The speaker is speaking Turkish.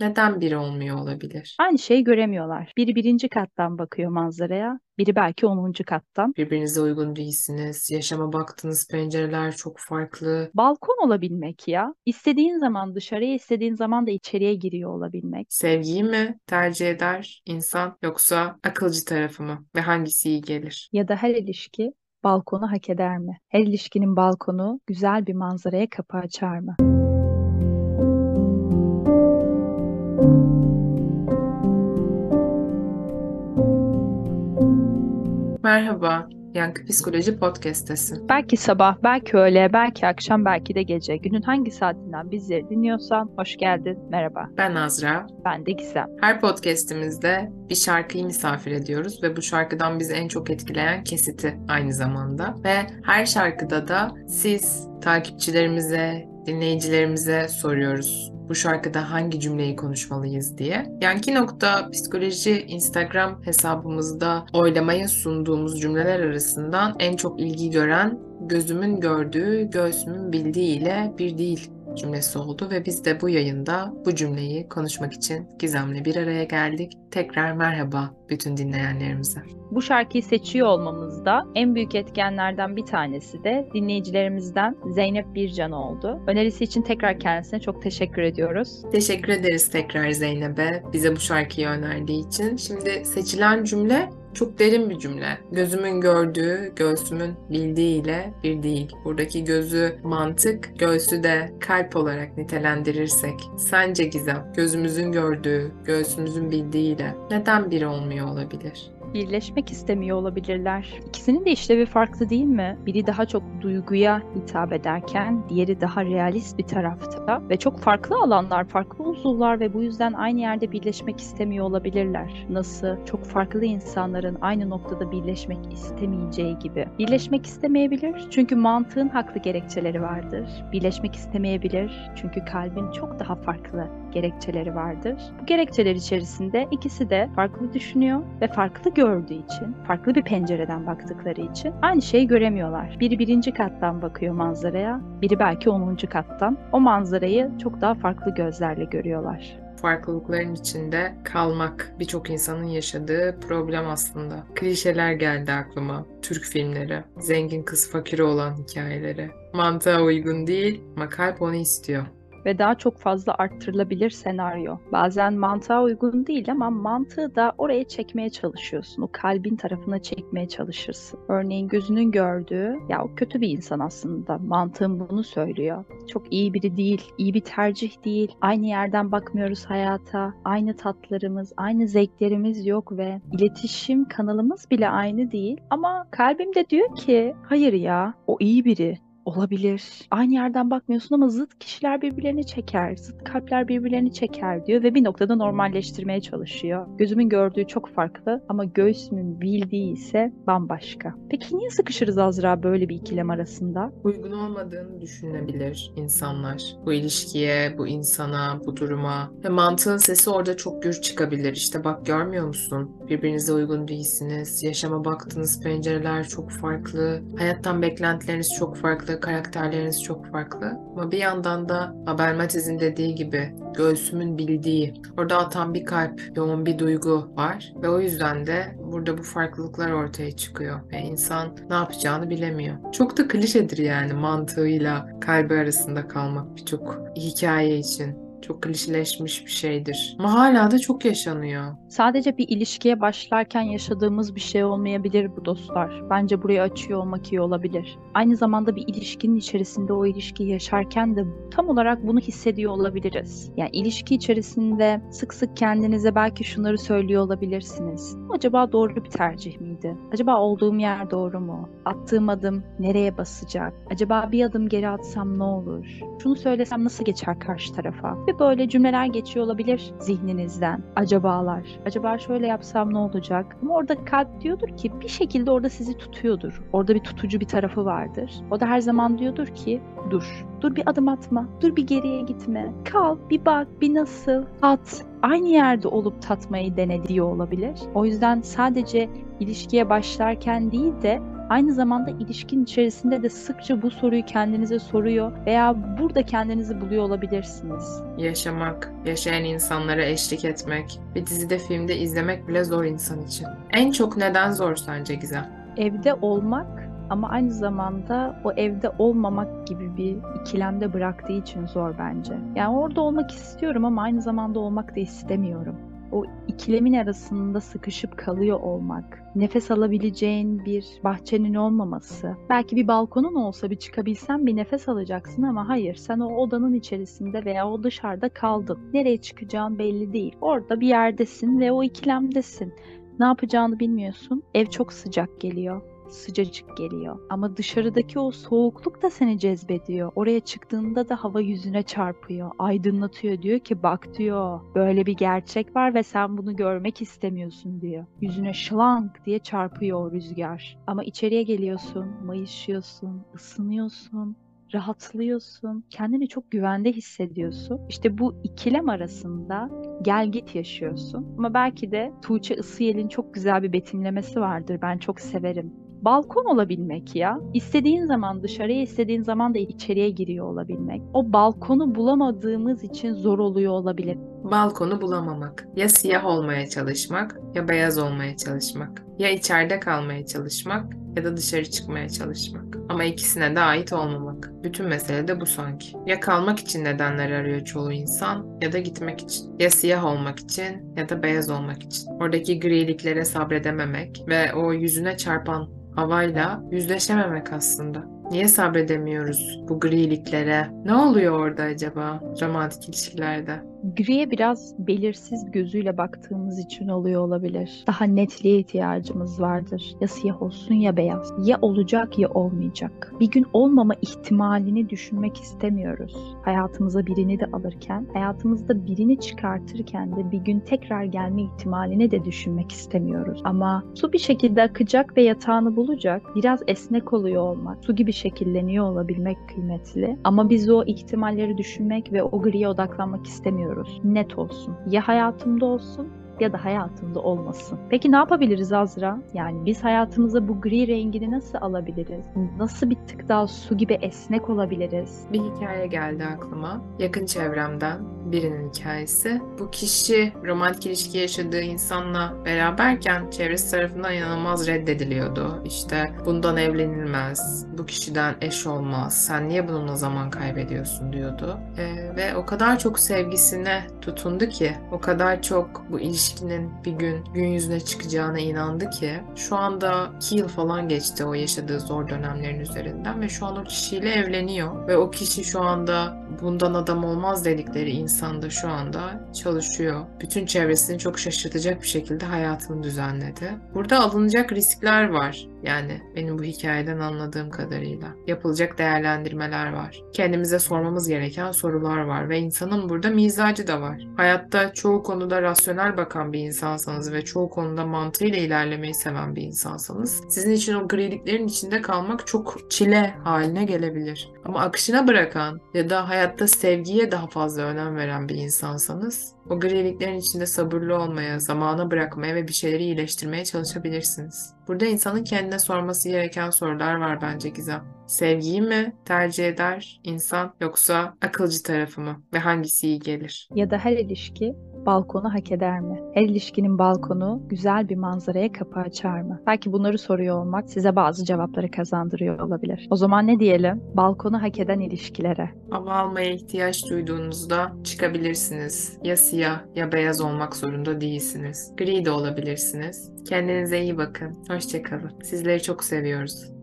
Neden biri olmuyor olabilir? Aynı şeyi göremiyorlar. Biri birinci kattan bakıyor manzaraya, biri belki onuncu kattan. Birbirinize uygun değilsiniz. Yaşama baktığınız pencereler çok farklı. Balkon olabilmek ya. İstediğin zaman dışarıya, istediğin zaman da içeriye giriyor olabilmek. Sevgiyi mi tercih eder insan yoksa akılcı tarafı mı? Ve hangisi iyi gelir? Ya da her ilişki balkonu hak eder mi? Her ilişkinin balkonu güzel bir manzaraya kapı açar mı? Merhaba, Yankı Psikoloji Podcast'tesin. Belki sabah, belki öğle, belki akşam, belki de gece. Günün hangi saatinden bizleri dinliyorsan hoş geldin, merhaba. Ben Azra. Ben de Gizem. Her podcast'imizde bir şarkıyı misafir ediyoruz ve bu şarkıdan bizi en çok etkileyen kesiti aynı zamanda. Ve her şarkıda da siz takipçilerimize, dinleyicilerimize soruyoruz bu şarkıda hangi cümleyi konuşmalıyız diye. Yanki nokta psikoloji Instagram hesabımızda oylamaya sunduğumuz cümleler arasından en çok ilgi gören gözümün gördüğü, göğsümün bildiği ile bir değil cümlesi oldu ve biz de bu yayında bu cümleyi konuşmak için Gizem'le bir araya geldik. Tekrar merhaba bütün dinleyenlerimize. Bu şarkıyı seçiyor olmamızda en büyük etkenlerden bir tanesi de dinleyicilerimizden Zeynep Bircan oldu. Önerisi için tekrar kendisine çok teşekkür ediyoruz. Teşekkür ederiz tekrar Zeynep'e bize bu şarkıyı önerdiği için. Şimdi seçilen cümle çok derin bir cümle. Gözümün gördüğü, göğsümün bildiği ile bir değil. Buradaki gözü mantık, göğsü de kalp olarak nitelendirirsek. Sence Gizem, gözümüzün gördüğü, göğsümüzün bildiği ile neden biri olmuyor olabilir? Birleşmek istemiyor olabilirler. İkisinin de işlevi farklı değil mi? Biri daha çok duyguya hitap ederken diğeri daha realist bir tarafta ve çok farklı alanlar, farklı uzuvlar ve bu yüzden aynı yerde birleşmek istemiyor olabilirler. Nasıl çok farklı insanların aynı noktada birleşmek istemeyeceği gibi. Birleşmek istemeyebilir çünkü mantığın haklı gerekçeleri vardır. Birleşmek istemeyebilir çünkü kalbin çok daha farklı gerekçeleri vardır. Bu gerekçeler içerisinde ikisi de farklı düşünüyor ve farklı gördüğü için, farklı bir pencereden baktıkları için aynı şeyi göremiyorlar. Biri birinci kattan bakıyor manzaraya, biri belki onuncu kattan. O manzarayı çok daha farklı gözlerle görüyorlar farklılıkların içinde kalmak birçok insanın yaşadığı problem aslında. Klişeler geldi aklıma. Türk filmleri, zengin kız fakiri olan hikayeleri. Mantığa uygun değil ama kalp onu istiyor ve daha çok fazla arttırılabilir senaryo. Bazen mantığa uygun değil ama mantığı da oraya çekmeye çalışıyorsun. O kalbin tarafına çekmeye çalışırsın. Örneğin gözünün gördüğü, ya o kötü bir insan aslında. Mantığın bunu söylüyor. Çok iyi biri değil, iyi bir tercih değil. Aynı yerden bakmıyoruz hayata. Aynı tatlarımız, aynı zevklerimiz yok ve iletişim kanalımız bile aynı değil. Ama kalbim de diyor ki hayır ya o iyi biri olabilir. Aynı yerden bakmıyorsun ama zıt kişiler birbirlerini çeker, zıt kalpler birbirlerini çeker diyor ve bir noktada normalleştirmeye çalışıyor. Gözümün gördüğü çok farklı ama göğsümün bildiği ise bambaşka. Peki niye sıkışırız Azra böyle bir ikilem arasında? Uygun olmadığını düşünebilir insanlar. Bu ilişkiye, bu insana, bu duruma ve mantığın sesi orada çok gür çıkabilir. İşte bak görmüyor musun? Birbirinize uygun değilsiniz. Yaşama baktığınız pencereler çok farklı. Hayattan beklentileriniz çok farklı karakterleriniz çok farklı. Ama bir yandan da Abel Matiz'in dediği gibi göğsümün bildiği, orada atan bir kalp, yoğun bir duygu var. Ve o yüzden de burada bu farklılıklar ortaya çıkıyor. Ve insan ne yapacağını bilemiyor. Çok da klişedir yani mantığıyla kalbi arasında kalmak birçok hikaye için çok klişeleşmiş bir şeydir. Ama hala da çok yaşanıyor. Sadece bir ilişkiye başlarken yaşadığımız bir şey olmayabilir bu dostlar. Bence burayı açıyor olmak iyi olabilir. Aynı zamanda bir ilişkinin içerisinde o ilişkiyi yaşarken de tam olarak bunu hissediyor olabiliriz. Yani ilişki içerisinde sık sık kendinize belki şunları söylüyor olabilirsiniz. Acaba doğru bir tercih miydi? Acaba olduğum yer doğru mu? Attığım adım nereye basacak? Acaba bir adım geri atsam ne olur? Şunu söylesem nasıl geçer karşı tarafa? Ve böyle cümleler geçiyor olabilir zihninizden. Acabalar. Acaba şöyle yapsam ne olacak? Ama orada kalp diyordur ki bir şekilde orada sizi tutuyordur. Orada bir tutucu bir tarafı vardır. O da her zaman diyordur ki dur. Dur bir adım atma. Dur bir geriye gitme. Kal, bir bak, bir nasıl, at. Aynı yerde olup tatmayı dene diyor olabilir. O yüzden sadece ilişkiye başlarken değil de Aynı zamanda ilişkin içerisinde de sıkça bu soruyu kendinize soruyor veya burada kendinizi buluyor olabilirsiniz. Yaşamak, yaşayan insanlara eşlik etmek, bir dizide filmde izlemek bile zor insan için. En çok neden zor sence Gizem? Evde olmak ama aynı zamanda o evde olmamak gibi bir ikilemde bıraktığı için zor bence. Yani orada olmak istiyorum ama aynı zamanda olmak da istemiyorum. O ikilemin arasında sıkışıp kalıyor olmak, nefes alabileceğin bir bahçenin olmaması, belki bir balkonun olsa bir çıkabilsen bir nefes alacaksın ama hayır sen o odanın içerisinde veya o dışarıda kaldın. Nereye çıkacağın belli değil. Orada bir yerdesin ve o ikilemdesin. Ne yapacağını bilmiyorsun. Ev çok sıcak geliyor sıcacık geliyor. Ama dışarıdaki o soğukluk da seni cezbediyor. Oraya çıktığında da hava yüzüne çarpıyor. Aydınlatıyor diyor ki bak diyor böyle bir gerçek var ve sen bunu görmek istemiyorsun diyor. Yüzüne şlank diye çarpıyor o rüzgar. Ama içeriye geliyorsun, mayışıyorsun, ısınıyorsun rahatlıyorsun, kendini çok güvende hissediyorsun. İşte bu ikilem arasında gel git yaşıyorsun. Ama belki de Tuğçe Isıyel'in çok güzel bir betimlemesi vardır. Ben çok severim balkon olabilmek ya. İstediğin zaman dışarıya, istediğin zaman da içeriye giriyor olabilmek. O balkonu bulamadığımız için zor oluyor olabilir. Balkonu bulamamak. Ya siyah olmaya çalışmak ya beyaz olmaya çalışmak. Ya içeride kalmaya çalışmak ya da dışarı çıkmaya çalışmak. Ama ikisine de ait olmamak. Bütün mesele de bu sanki. Ya kalmak için nedenler arıyor çoğu insan ya da gitmek için. Ya siyah olmak için ya da beyaz olmak için. Oradaki griliklere sabredememek ve o yüzüne çarpan havayla yüzleşememek aslında. Niye sabredemiyoruz bu griliklere? Ne oluyor orada acaba romantik ilişkilerde? Griye biraz belirsiz gözüyle baktığımız için oluyor olabilir. Daha netliğe ihtiyacımız vardır. Ya siyah olsun ya beyaz. Ya olacak ya olmayacak. Bir gün olmama ihtimalini düşünmek istemiyoruz. Hayatımıza birini de alırken, hayatımızda birini çıkartırken de bir gün tekrar gelme ihtimalini de düşünmek istemiyoruz. Ama su bir şekilde akacak ve yatağını bulacak. Biraz esnek oluyor olmak, su gibi şekilleniyor olabilmek kıymetli. Ama biz o ihtimalleri düşünmek ve o griye odaklanmak istemiyoruz. Net olsun. Ya hayatımda olsun ya da hayatında olmasın. Peki ne yapabiliriz Azra? Yani biz hayatımıza bu gri rengini nasıl alabiliriz? Nasıl bir tık daha su gibi esnek olabiliriz? Bir hikaye geldi aklıma. Yakın çevremden birinin hikayesi. Bu kişi romantik ilişki yaşadığı insanla beraberken çevresi tarafından inanılmaz reddediliyordu. İşte bundan evlenilmez, bu kişiden eş olmaz, sen niye bununla zaman kaybediyorsun diyordu. Ee, ve o kadar çok sevgisine tutundu ki, o kadar çok bu ilişki ilişkinin bir gün gün yüzüne çıkacağına inandı ki şu anda 2 yıl falan geçti o yaşadığı zor dönemlerin üzerinden ve şu an o kişiyle evleniyor ve o kişi şu anda bundan adam olmaz dedikleri insan da şu anda çalışıyor. Bütün çevresini çok şaşırtacak bir şekilde hayatını düzenledi. Burada alınacak riskler var. Yani benim bu hikayeden anladığım kadarıyla. Yapılacak değerlendirmeler var. Kendimize sormamız gereken sorular var ve insanın burada mizacı da var. Hayatta çoğu konuda rasyonel bakan bir insansanız ve çoğu konuda mantığıyla ilerlemeyi seven bir insansanız sizin için o griliklerin içinde kalmak çok çile haline gelebilir. Ama akışına bırakan ya da hayatta sevgiye daha fazla önem veren bir insansanız o griliklerin içinde sabırlı olmaya, zamana bırakmaya ve bir şeyleri iyileştirmeye çalışabilirsiniz. Burada insanın kendine sorması gereken sorular var bence Gizem. Sevgiyi mi tercih eder insan yoksa akılcı tarafı mı ve hangisi iyi gelir? Ya da her ilişki balkonu hak eder mi? Her ilişkinin balkonu güzel bir manzaraya kapı açar mı? Belki bunları soruyor olmak size bazı cevapları kazandırıyor olabilir. O zaman ne diyelim? Balkonu hak eden ilişkilere. Hava almaya ihtiyaç duyduğunuzda çıkabilirsiniz. Ya siyah ya beyaz olmak zorunda değilsiniz. Gri de olabilirsiniz. Kendinize iyi bakın. Hoşçakalın. Sizleri çok seviyoruz.